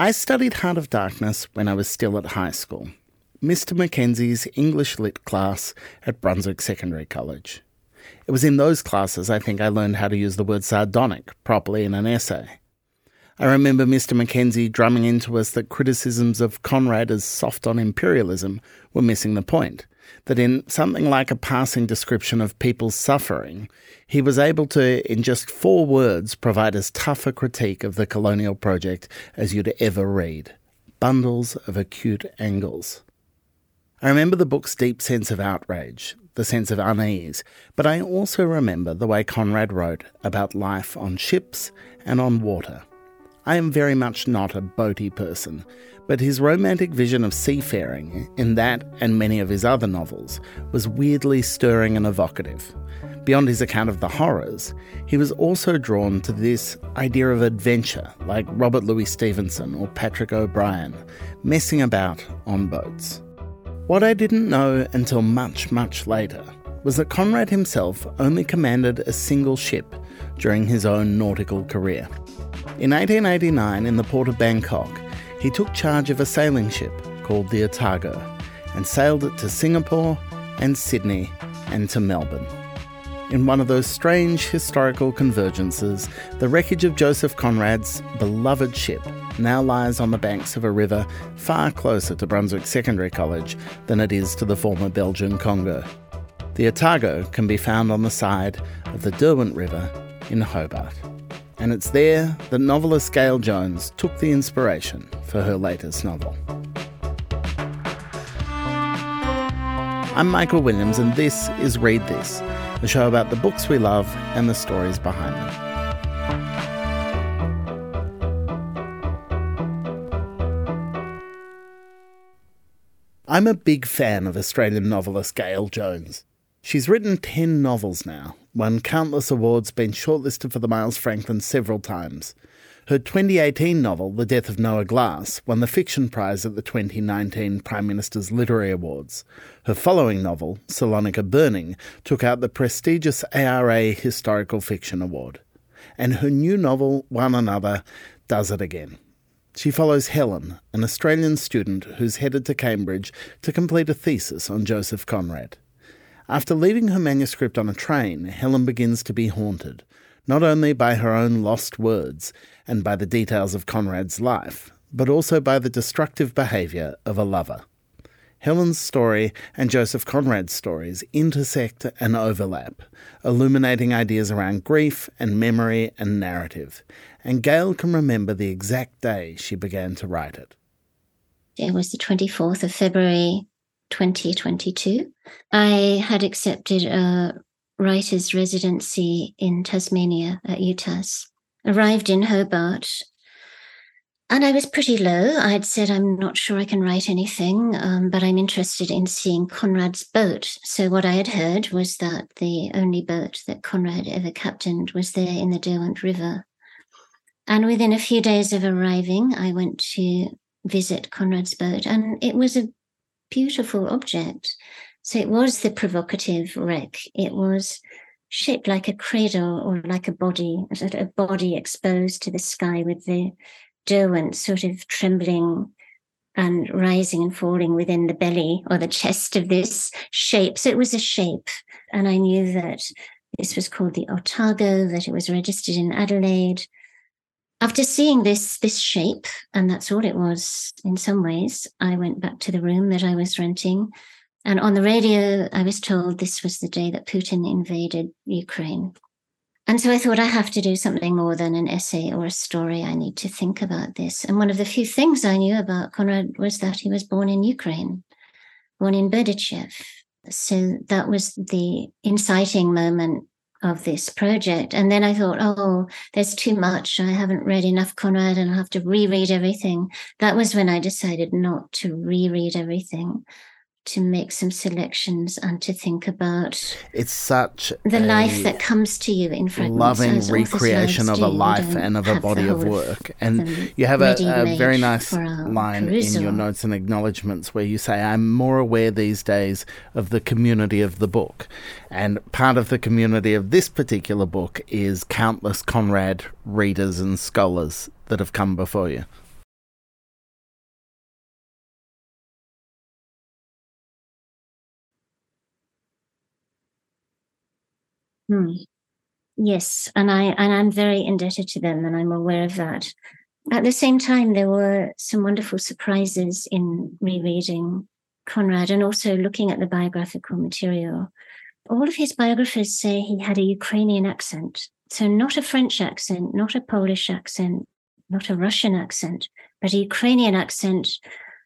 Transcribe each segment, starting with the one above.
I studied Heart of Darkness when I was still at high school, Mr. Mackenzie's English Lit class at Brunswick Secondary College. It was in those classes I think I learned how to use the word sardonic properly in an essay. I remember Mr. Mackenzie drumming into us that criticisms of Conrad as soft on imperialism were missing the point, that in something like a passing description of people's suffering, he was able to, in just four words, provide as tough a critique of the colonial project as you'd ever read bundles of acute angles. I remember the book's deep sense of outrage, the sense of unease, but I also remember the way Conrad wrote about life on ships and on water. I am very much not a boaty person, but his romantic vision of seafaring, in that and many of his other novels, was weirdly stirring and evocative. Beyond his account of the horrors, he was also drawn to this idea of adventure, like Robert Louis Stevenson or Patrick O'Brian, messing about on boats. What I didn't know until much, much later was that Conrad himself only commanded a single ship during his own nautical career. In 1889, in the port of Bangkok, he took charge of a sailing ship called the Otago and sailed it to Singapore and Sydney and to Melbourne. In one of those strange historical convergences, the wreckage of Joseph Conrad's beloved ship now lies on the banks of a river far closer to Brunswick Secondary College than it is to the former Belgian Congo. The Otago can be found on the side of the Derwent River in Hobart and it's there that novelist Gail Jones took the inspiration for her latest novel. I'm Michael Williams, and this is Read This, the show about the books we love and the stories behind them. I'm a big fan of Australian novelist Gail Jones. She's written 10 novels now, won countless awards, been shortlisted for the Miles Franklin several times. Her 2018 novel, The Death of Noah Glass, won the Fiction Prize at the 2019 Prime Minister's Literary Awards. Her following novel, Salonika Burning, took out the prestigious ARA Historical Fiction Award. And her new novel, One Another, does it again. She follows Helen, an Australian student who's headed to Cambridge to complete a thesis on Joseph Conrad. After leaving her manuscript on a train, Helen begins to be haunted, not only by her own lost words and by the details of Conrad's life, but also by the destructive behaviour of a lover. Helen's story and Joseph Conrad's stories intersect and overlap, illuminating ideas around grief and memory and narrative, and Gail can remember the exact day she began to write it. It was the 24th of February 2022. I had accepted a writer's residency in Tasmania at UTAS. Arrived in Hobart and I was pretty low. I'd said, I'm not sure I can write anything, um, but I'm interested in seeing Conrad's boat. So, what I had heard was that the only boat that Conrad ever captained was there in the Derwent River. And within a few days of arriving, I went to visit Conrad's boat, and it was a beautiful object. So it was the provocative wreck. It was shaped like a cradle or like a body, a body exposed to the sky with the Derwent sort of trembling and rising and falling within the belly or the chest of this shape. So it was a shape. And I knew that this was called the Otago, that it was registered in Adelaide, after seeing this this shape and that's all it was in some ways i went back to the room that i was renting. And on the radio i was told this was the day that putin invaded ukraine. And so i thought i have to do something more than an essay or a story. I need to think about this. And one of the few things i knew about conrad was that he was born in ukraine born in berdichev so that was the inciting moment of this project. And then I thought, oh, there's too much. I haven't read enough Conrad and I'll have to reread everything. That was when I decided not to reread everything to make some selections and to think about it's such the life that comes to you in fragments loving recreation of a life and of a body of work. And you have a, a very nice line perusal. in your notes and acknowledgements where you say i'm more aware these days of the community of the book. And part of the community of this particular book is countless conrad readers and scholars that have come before you Hmm. Yes, and I and I'm very indebted to them, and I'm aware of that. At the same time, there were some wonderful surprises in rereading Conrad and also looking at the biographical material. All of his biographers say he had a Ukrainian accent. So, not a French accent, not a Polish accent, not a Russian accent, but a Ukrainian accent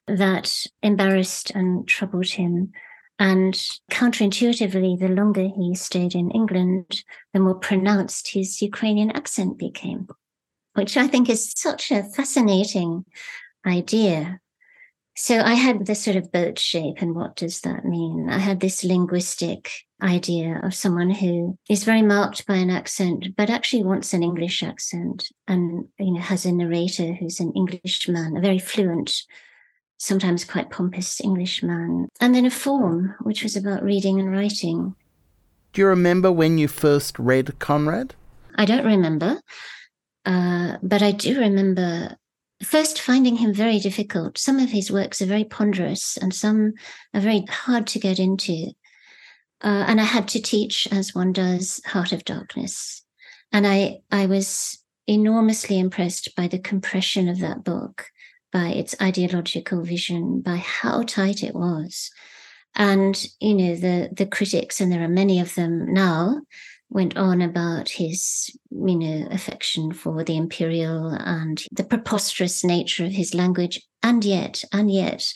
that embarrassed and troubled him. And counterintuitively, the longer he stayed in England, the more pronounced his Ukrainian accent became, which I think is such a fascinating idea. So I had this sort of boat shape, and what does that mean? I had this linguistic idea of someone who is very marked by an accent, but actually wants an English accent, and you know has a narrator who's an Englishman, a very fluent, sometimes quite pompous Englishman, and then a form which was about reading and writing. Do you remember when you first read Conrad? I don't remember, uh, but I do remember first finding him very difficult. Some of his works are very ponderous and some are very hard to get into. Uh, and I had to teach, as one does, Heart of Darkness. And I, I was enormously impressed by the compression of that book, by its ideological vision, by how tight it was. And, you know, the, the critics, and there are many of them now, went on about his, you know, affection for the imperial and the preposterous nature of his language. And yet, and yet,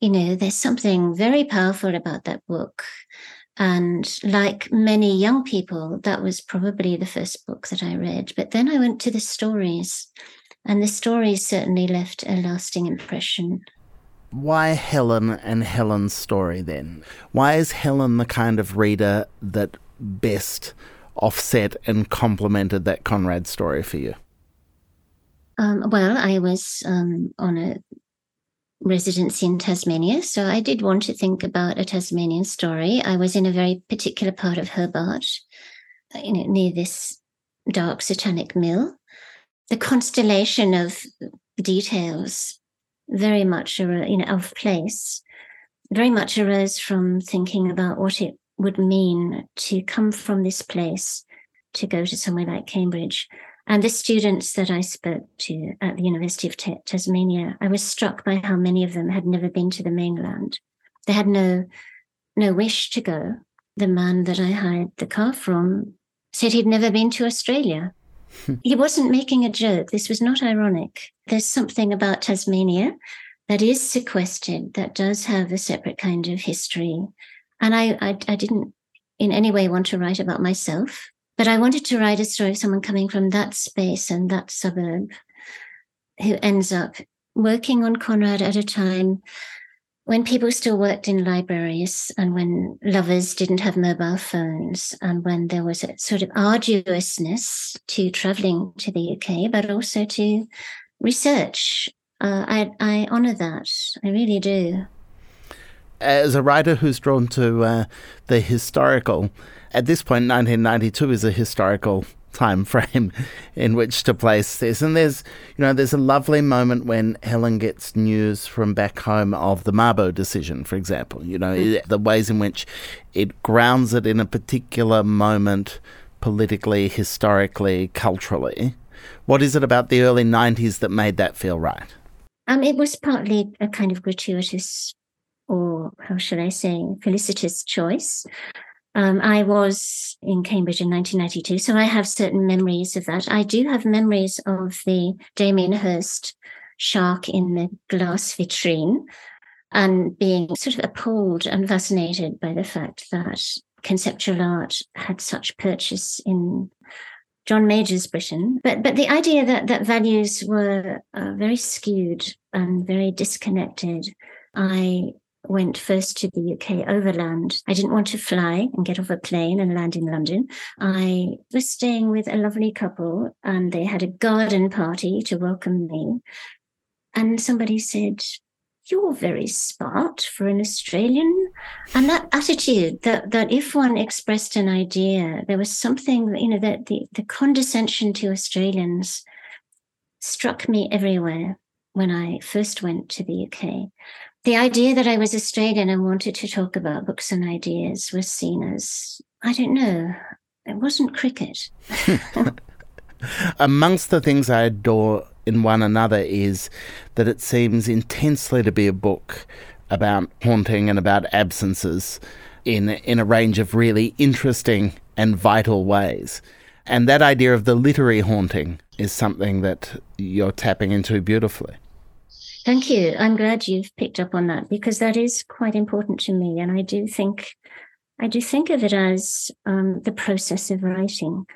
you know, there's something very powerful about that book. And like many young people, that was probably the first book that I read. But then I went to the stories, and the stories certainly left a lasting impression. Why Helen and Helen's story then? Why is Helen the kind of reader that best offset and complemented that Conrad story for you? Um, well, I was um, on a residency in Tasmania, so I did want to think about a Tasmanian story. I was in a very particular part of Hobart, you know, near this dark satanic mill. The constellation of details very much, you know, of place, very much arose from thinking about what it would mean to come from this place to go to somewhere like Cambridge. And the students that I spoke to at the University of Tasmania, I was struck by how many of them had never been to the mainland. They had no no wish to go. The man that I hired the car from said he'd never been to Australia. He wasn't making a joke. This was not ironic. There's something about Tasmania that is sequestered, that does have a separate kind of history, and I, I, I didn't in any way want to write about myself, but I wanted to write a story of someone coming from that space and that suburb who ends up working on Conrad at a time when people still worked in libraries and when lovers didn't have mobile phones and when there was a sort of arduousness to traveling to the UK, but also to research. Uh, I, I honor that. I really do as a writer who's drawn to uh, the historical, at this point, 1992 is a historical time frame in which to place this. And there's, you know, there's a lovely moment when Helen gets news from back home of the Mabo decision, for example. You know, mm. the ways in which it grounds it in a particular moment politically, historically, culturally. What is it about the early 90s that made that feel right? Um, it was partly a kind of gratuitous or how should I say, felicitous choice. Um, I was in Cambridge in 1992, so I have certain memories of that. I do have memories of the Damien Hirst shark in the glass vitrine and being sort of appalled and fascinated by the fact that conceptual art had such purchase in John Major's Britain. But but the idea that that values were uh, very skewed and very disconnected, I went first to the UK overland. I didn't want to fly and get off a plane and land in London. I was staying with a lovely couple and they had a garden party to welcome me. And somebody said, you're very smart for an Australian. And that attitude that, that if one expressed an idea, there was something, you know, that the, the condescension to Australians struck me everywhere when I first went to the UK the idea that I was Australian and wanted to talk about books and ideas was seen as, I don't know, it wasn't cricket. Amongst the things I adore in one another is that it seems intensely to be a book about haunting and about absences in in a range of really interesting and vital ways. And that idea of the literary haunting is something that you're tapping into beautifully. Thank you. I'm glad you've picked up on that because that is quite important to me. And I do think I do think of it as um, the process of writing.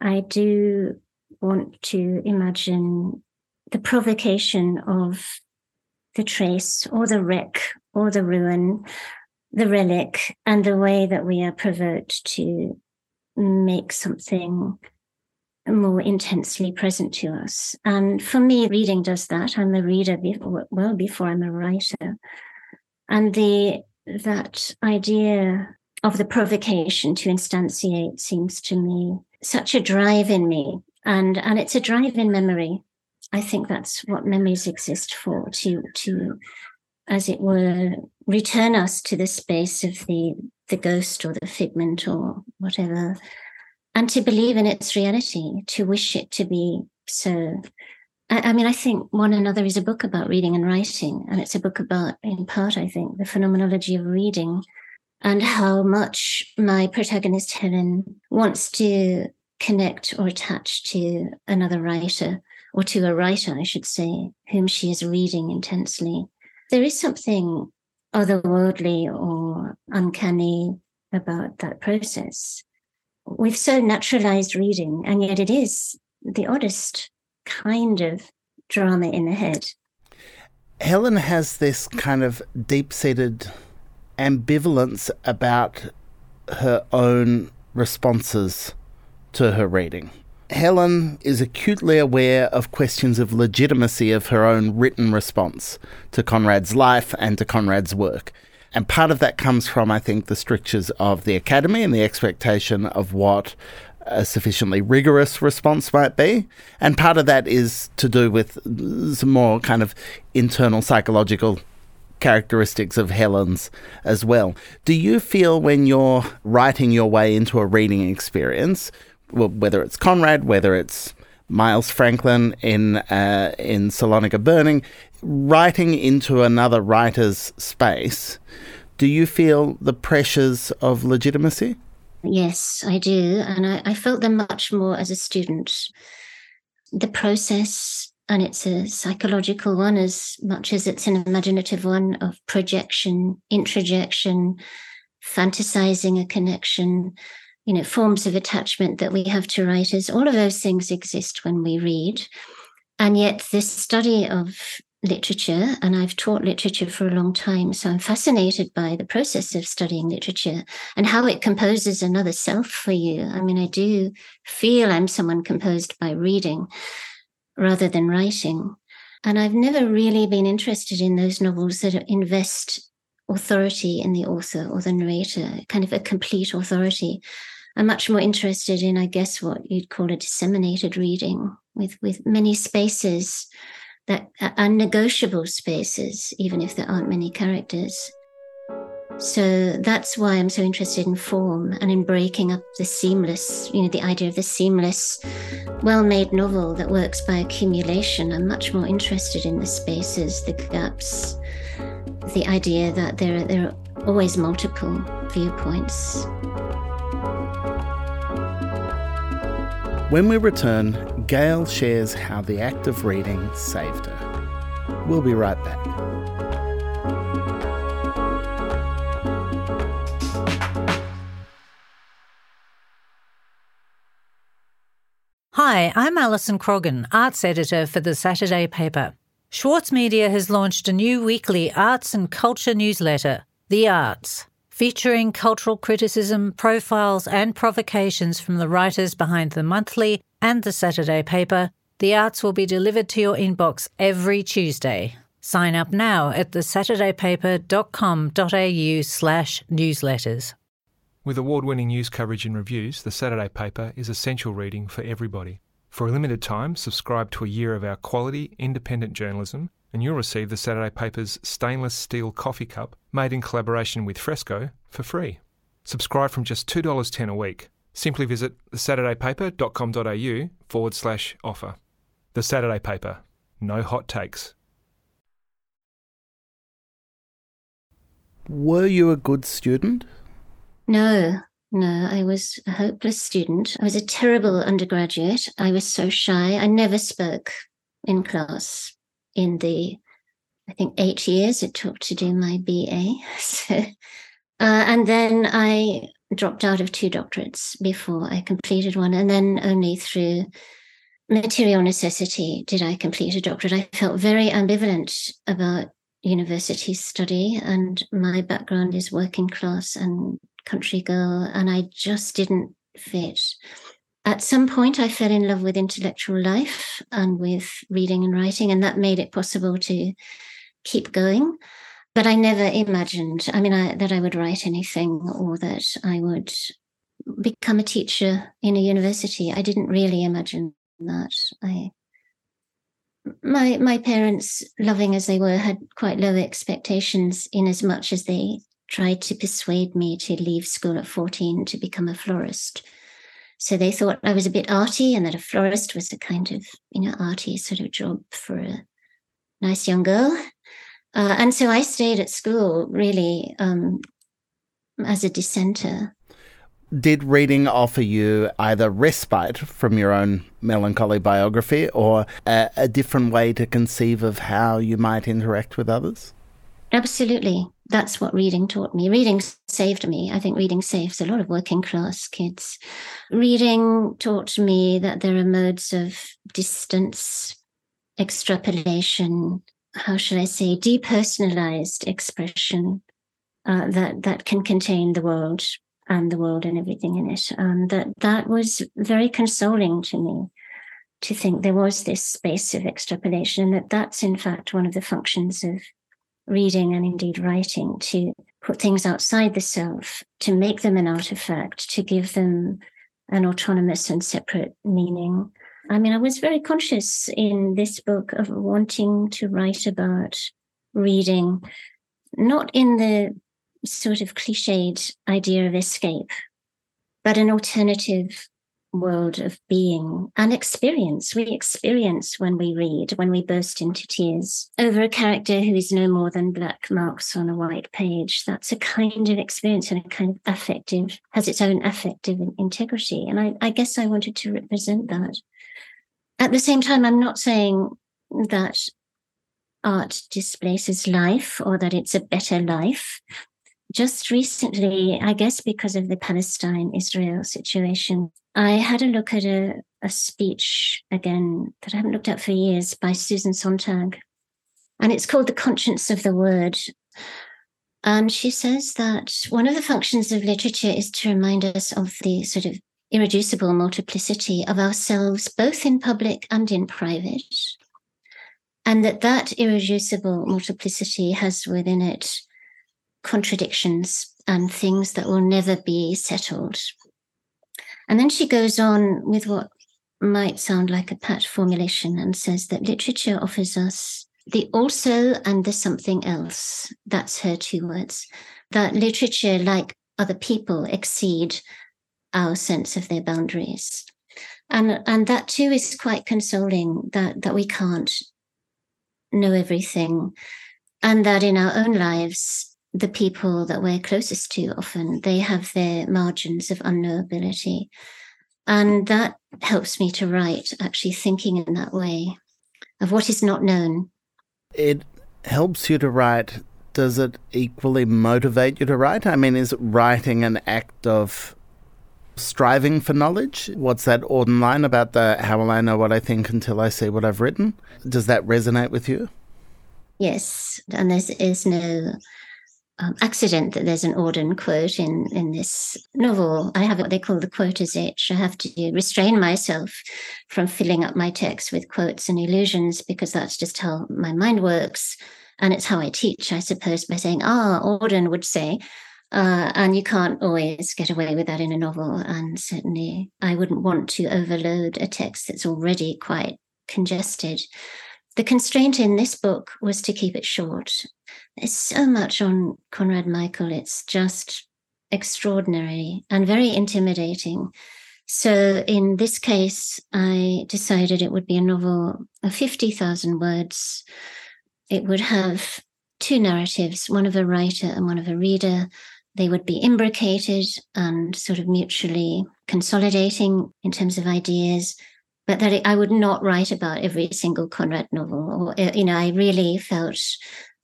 I do want to imagine the provocation of the trace or the wreck or the ruin, the relic, and the way that we are provoked to make something more intensely present to us. And for me, reading does that. I'm a reader before, well before I'm a writer. And the that idea of the provocation to instantiate seems to me such a drive in me. And and it's a drive in memory. I think that's what memories exist for, to to as it were, return us to the space of the the ghost or the figment or whatever, and to believe in its reality, to wish it to be so. I, I mean, I think one another is a book about reading and writing, and it's a book about, in part, I think, the phenomenology of reading and how much my protagonist Helen wants to connect or attach to another writer, or to a writer, I should say, whom she is reading intensely there is something otherworldly or uncanny about that process. We've so naturalized reading, and yet it is the oddest kind of drama in the head. Helen has this kind of deep seated ambivalence about her own responses to her reading. Helen is acutely aware of questions of legitimacy of her own written response to Conrad's life and to Conrad's work. And part of that comes from, I think, the strictures of the academy and the expectation of what a sufficiently rigorous response might be. And part of that is to do with some more kind of internal psychological characteristics of Helen's as well. Do you feel when you're writing your way into a reading experience, whether it's Conrad, whether it's Miles Franklin in uh, in Salonika Burning, writing into another writer's space, do you feel the pressures of legitimacy? Yes, I do, and I, I felt them much more as a student. The process, and it's a psychological one as much as it's an imaginative one of projection, introjection, fantasizing a connection, you know, forms of attachment that we have to writers, all of those things exist when we read. And yet, this study of literature, and I've taught literature for a long time, so I'm fascinated by the process of studying literature and how it composes another self for you. I mean, I do feel I'm someone composed by reading rather than writing. And I've never really been interested in those novels that invest authority in the author or the narrator, kind of a complete authority. I'm much more interested in, I guess, what you'd call a disseminated reading with, with many spaces that are negotiable spaces, even if there aren't many characters. So that's why I'm so interested in form and in breaking up the seamless, you know, the idea of the seamless, well made novel that works by accumulation. I'm much more interested in the spaces, the gaps, the idea that there are, there are always multiple viewpoints. When we return, Gail shares how the act of reading saved her. We'll be right back. Hi, I'm Alison Croggan, arts editor for the Saturday paper. Schwartz Media has launched a new weekly arts and culture newsletter, The Arts featuring cultural criticism, profiles, and provocations from the writers behind the monthly and the Saturday paper. The arts will be delivered to your inbox every Tuesday. Sign up now at thesaturdaypaper.com.au slash newsletters. With award winning news coverage and reviews, the Saturday paper is essential reading for everybody. For a limited time, subscribe to a year of our quality, independent journalism and you'll receive the Saturday paper's stainless steel coffee cup made in collaboration with Fresco for free. Subscribe from just $2.10 a week. Simply visit thesaturdaypaper.com.au forward slash offer. The Saturday Paper. No hot takes. Were you a good student? No, no, I was a hopeless student. I was a terrible undergraduate. I was so shy. I never spoke in class in the, I think, eight years it took to do my BA. So, uh, and then I dropped out of two doctorates before I completed one. And then only through material necessity did I complete a doctorate. I felt very ambivalent about university study, and my background is working class and country girl, and I just didn't fit. At some point, I fell in love with intellectual life and with reading and writing, and that made it possible to keep going but I never imagined, I mean, I, that I would write anything or that I would become a teacher in a university. I didn't really imagine that. I, my my parents, loving as they were, had quite low expectations in as much as they tried to persuade me to leave school at 14 to become a florist. So they thought I was a bit arty and that a florist was a kind of, you know, arty sort of job for a nice young girl. Uh, and so I stayed at school really um, as a dissenter. Did reading offer you either respite from your own melancholy biography or a, a different way to conceive of how you might interact with others? Absolutely. That's what reading taught me. Reading saved me. I think reading saves a lot of working class kids. Reading taught me that there are modes of distance, extrapolation, how should I say, depersonalized expression uh, that that can contain the world and the world and everything in it. Um, that that was very consoling to me to think there was this space of extrapolation, and that that's in fact one of the functions of reading and indeed writing to put things outside the self, to make them an artifact, to give them an autonomous and separate meaning. I mean, I was very conscious in this book of wanting to write about reading, not in the sort of cliched idea of escape, but an alternative world of being and experience. We experience when we read, when we burst into tears over a character who is no more than black marks on a white page. That's a kind of experience and a kind of affective, has its own affective integrity. And I, I guess I wanted to represent that. At the same time, I'm not saying that art displaces life or that it's a better life. Just recently, I guess because of the Palestine Israel situation, I had a look at a, a speech again that I haven't looked at for years by Susan Sontag. And it's called The Conscience of the Word. And she says that one of the functions of literature is to remind us of the sort of irreducible multiplicity of ourselves, both in public and in private. And that that irreducible multiplicity has within it contradictions and things that will never be settled. And then she goes on with what might sound like a pat formulation and says that literature offers us the also and the something else. That's her two words. That literature, like other people, exceed our sense of their boundaries. And, and that too is quite consoling that, that we can't know everything. And that in our own lives, the people that we're closest to often, they have their margins of unknowability. And that helps me to write, actually thinking in that way of what is not known. It helps you to write. Does it equally motivate you to write? I mean, is writing an act of striving for knowledge. What's that Auden line about the how will I know what I think until I see what I've written? Does that resonate with you? Yes, and there is no um, accident that there's an Auden quote in in this novel. I have what they call the quoter's itch. I have to restrain myself from filling up my text with quotes and illusions because that's just how my mind works. And it's how I teach, I suppose, by saying, ah, Auden would say, uh, and you can't always get away with that in a novel. And certainly, I wouldn't want to overload a text that's already quite congested. The constraint in this book was to keep it short. There's so much on Conrad Michael, it's just extraordinary and very intimidating. So in this case, I decided it would be a novel of 50,000 words. It would have two narratives, one of a writer and one of a reader. They would be imbricated and sort of mutually consolidating in terms of ideas, but that I would not write about every single Conrad novel. Or, uh, you know, I really felt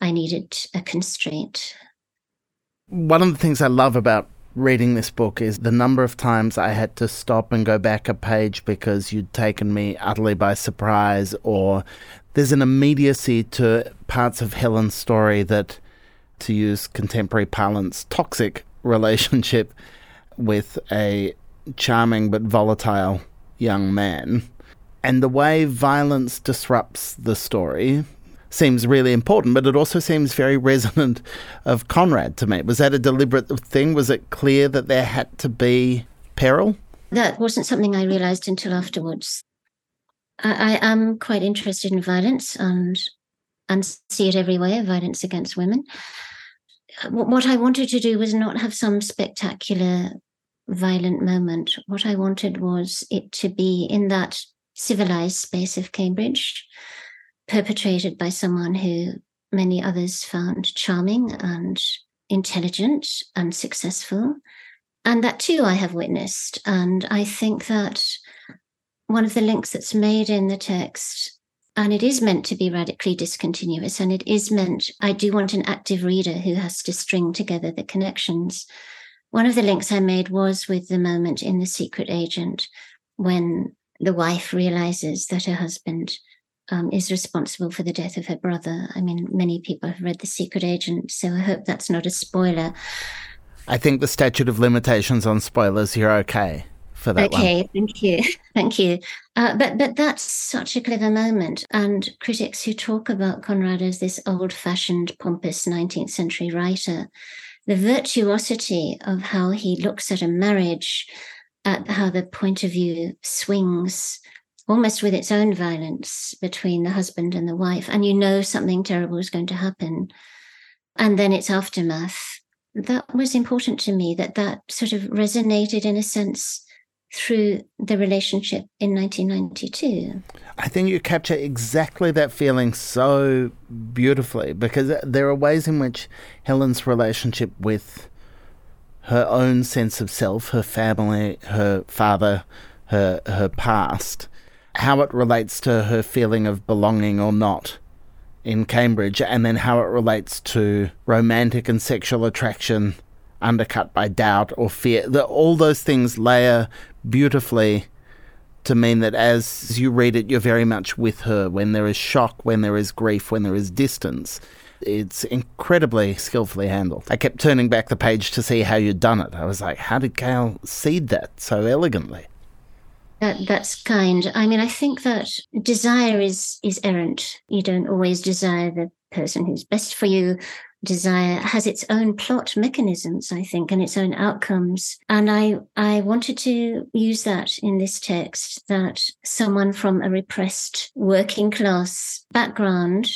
I needed a constraint. One of the things I love about reading this book is the number of times I had to stop and go back a page because you'd taken me utterly by surprise, or there's an immediacy to parts of Helen's story that, to use contemporary parlance, toxic relationship with a charming but volatile young man. And the way violence disrupts the story seems really important, but it also seems very resonant of Conrad to me. Was that a deliberate thing? Was it clear that there had to be peril? That wasn't something I realized until afterwards. I, I am quite interested in violence and and see it everywhere violence against women. What I wanted to do was not have some spectacular violent moment. What I wanted was it to be in that civilized space of Cambridge perpetrated by someone who many others found charming and intelligent and successful. And that too I have witnessed. And I think that one of the links that's made in the text, and it is meant to be radically discontinuous, and it is meant, I do want an active reader who has to string together the connections. One of the links I made was with the moment in The Secret Agent when the wife realizes that her husband um, is responsible for the death of her brother. I mean, many people have read The Secret Agent, so I hope that's not a spoiler. I think the statute of limitations on spoilers, you're okay for that okay, one. thank you, thank you. Uh, but but that's such a clever moment, and critics who talk about Conrad as this old-fashioned, pompous 19th century writer, the virtuosity of how he looks at a marriage, at how the point of view swings almost with its own violence between the husband and the wife, and you know something terrible is going to happen, and then its aftermath. That was important to me. That that sort of resonated in a sense through the relationship in 1992. I think you capture exactly that feeling so beautifully because there are ways in which Helen's relationship with her own sense of self, her family, her father, her her past, how it relates to her feeling of belonging or not in Cambridge, and then how it relates to romantic and sexual attraction undercut by doubt or fear. The, all those things layer beautifully to mean that as you read it, you're very much with her. When there is shock, when there is grief, when there is distance, it's incredibly skillfully handled. I kept turning back the page to see how you'd done it. I was like, how did Gail seed that so elegantly? That, that's kind. I mean, I think that desire is is errant. You don't always desire the person who's best for you. Desire has its own plot mechanisms, I think, and its own outcomes. And I I wanted to use that in this text that someone from a repressed working class background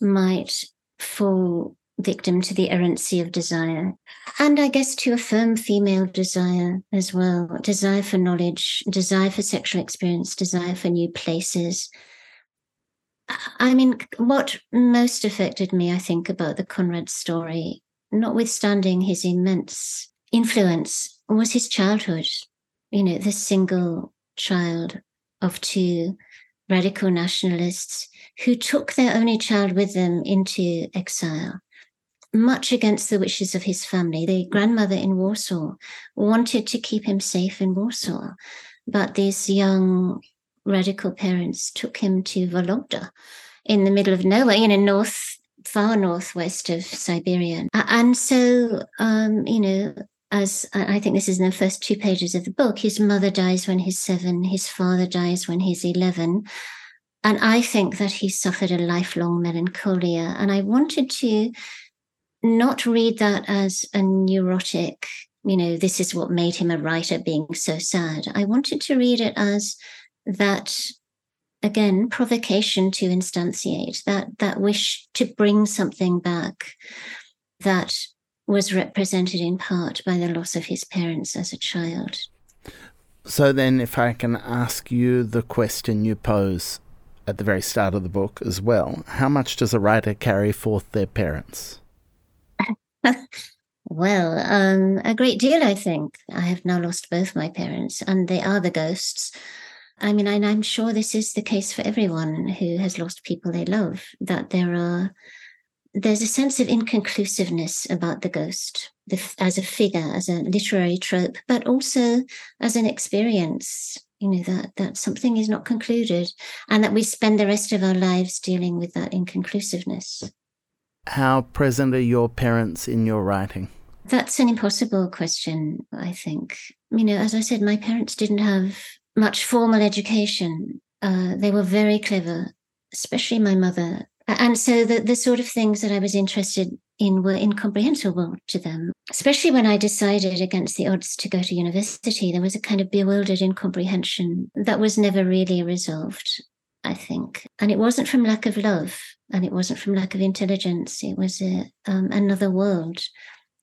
might fall victim to the errancy of desire. And I guess to affirm female desire as well desire for knowledge, desire for sexual experience, desire for new places. I mean, what most affected me, I think, about the Conrad story, notwithstanding his immense influence, was his childhood. You know, the single child of two radical nationalists who took their only child with them into exile much against the wishes of his family. The grandmother in Warsaw wanted to keep him safe in Warsaw, but these young radical parents took him to Vologda in the middle of nowhere, in a north, far northwest of Siberia. And so, um, you know, as uh, I think this is in the first two pages of the book, his mother dies when he's seven, his father dies when he's 11. And I think that he suffered a lifelong melancholia. And I wanted to not read that as a neurotic, you know, this is what made him a writer being so sad. I wanted to read it as that again provocation to instantiate that that wish to bring something back that was represented in part by the loss of his parents as a child. So, then, if I can ask you the question you pose at the very start of the book as well, how much does a writer carry forth their parents? well, um, a great deal, I think. I have now lost both my parents, and they are the ghosts. I mean, and I'm sure this is the case for everyone who has lost people they love, that there are there's a sense of inconclusiveness about the ghost the, as a figure, as a literary trope, but also as an experience. You know that that something is not concluded, and that we spend the rest of our lives dealing with that inconclusiveness. How present are your parents in your writing? That's an impossible question. I think. You know, as I said, my parents didn't have much formal education. Uh, they were very clever, especially my mother and so the, the sort of things that I was interested in were incomprehensible to them, especially when I decided against the odds to go to university. There was a kind of bewildered incomprehension that was never really resolved, I think. And it wasn't from lack of love and it wasn't from lack of intelligence. It was a, um, another world.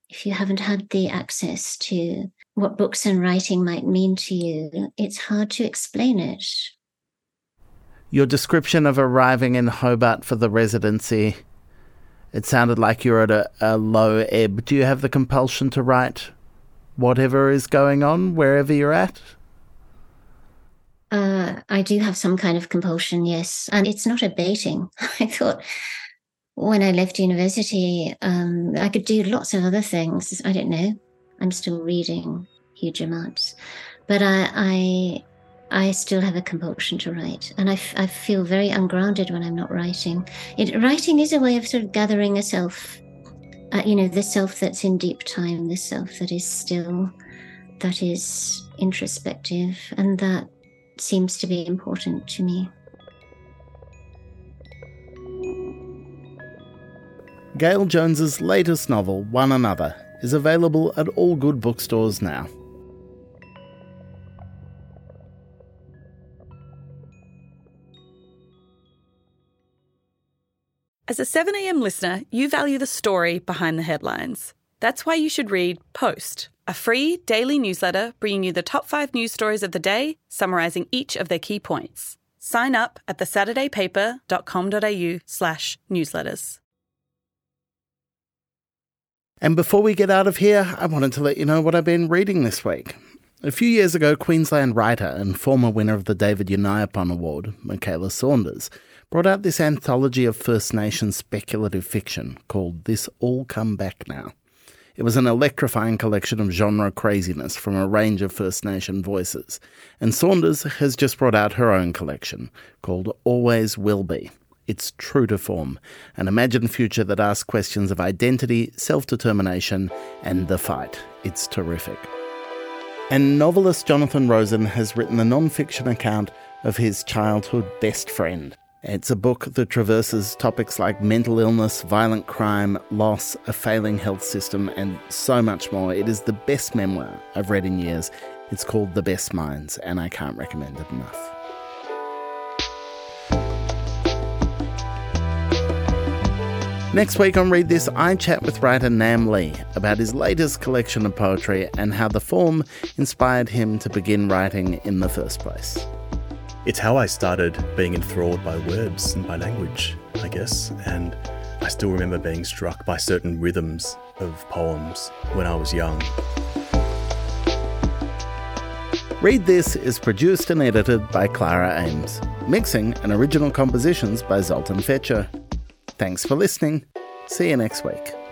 If you haven't had the access to what books and writing might mean to you, it's hard to explain it your description of arriving in Hobart for the residency, it sounded like you're at a, a low ebb. Do you have the compulsion to write whatever is going on wherever you're at? Uh, I do have some kind of compulsion, yes. And it's not abating. I thought when I left university, um, I could do lots of other things. I don't know. I'm still reading huge amounts. But I, I I still have a compulsion to write, and I, f- I feel very ungrounded when I'm not writing. It, writing is a way of sort of gathering a self, uh, you know, the self that's in deep time, the self that is still, that is introspective, and that seems to be important to me. Gail Jones's latest novel, One Another, is available at all good bookstores now. As a 7am listener, you value the story behind the headlines. That's why you should read Post, a free daily newsletter bringing you the top five news stories of the day, summarising each of their key points. Sign up at thesaturdaypaper.com.au slash newsletters. And before we get out of here, I wanted to let you know what I've been reading this week. A few years ago, Queensland writer and former winner of the David Unaipon Award, Mykaela Saunders, brought out this anthology of First Nations speculative fiction called This All Come Back Now. It was an electrifying collection of genre craziness from a range of First Nation voices, and Saunders has just brought out her own collection called Always Will Be. It's true to form, an imagined future that asks questions of identity, self determination, and the fight. It's terrific. And novelist Jonathan Rosen has written a non fiction account of his childhood best friend, it's a book that traverses topics like mental illness, violent crime, loss, a failing health system, and so much more. It is the best memoir I've read in years. It's called The Best Minds, and I can't recommend it enough. Next week on Read This, I chat with writer Nam Le about his latest collection of poetry and how the form inspired him to begin writing in the first place it's how I started being enthralled by words and by language, I guess. And I still remember being struck by certain rhythms of poems when I was young. Read This is produced and edited by Clara Ames. Mixing and original compositions by Zoltan Fecso. Thanks for listening. See you next week.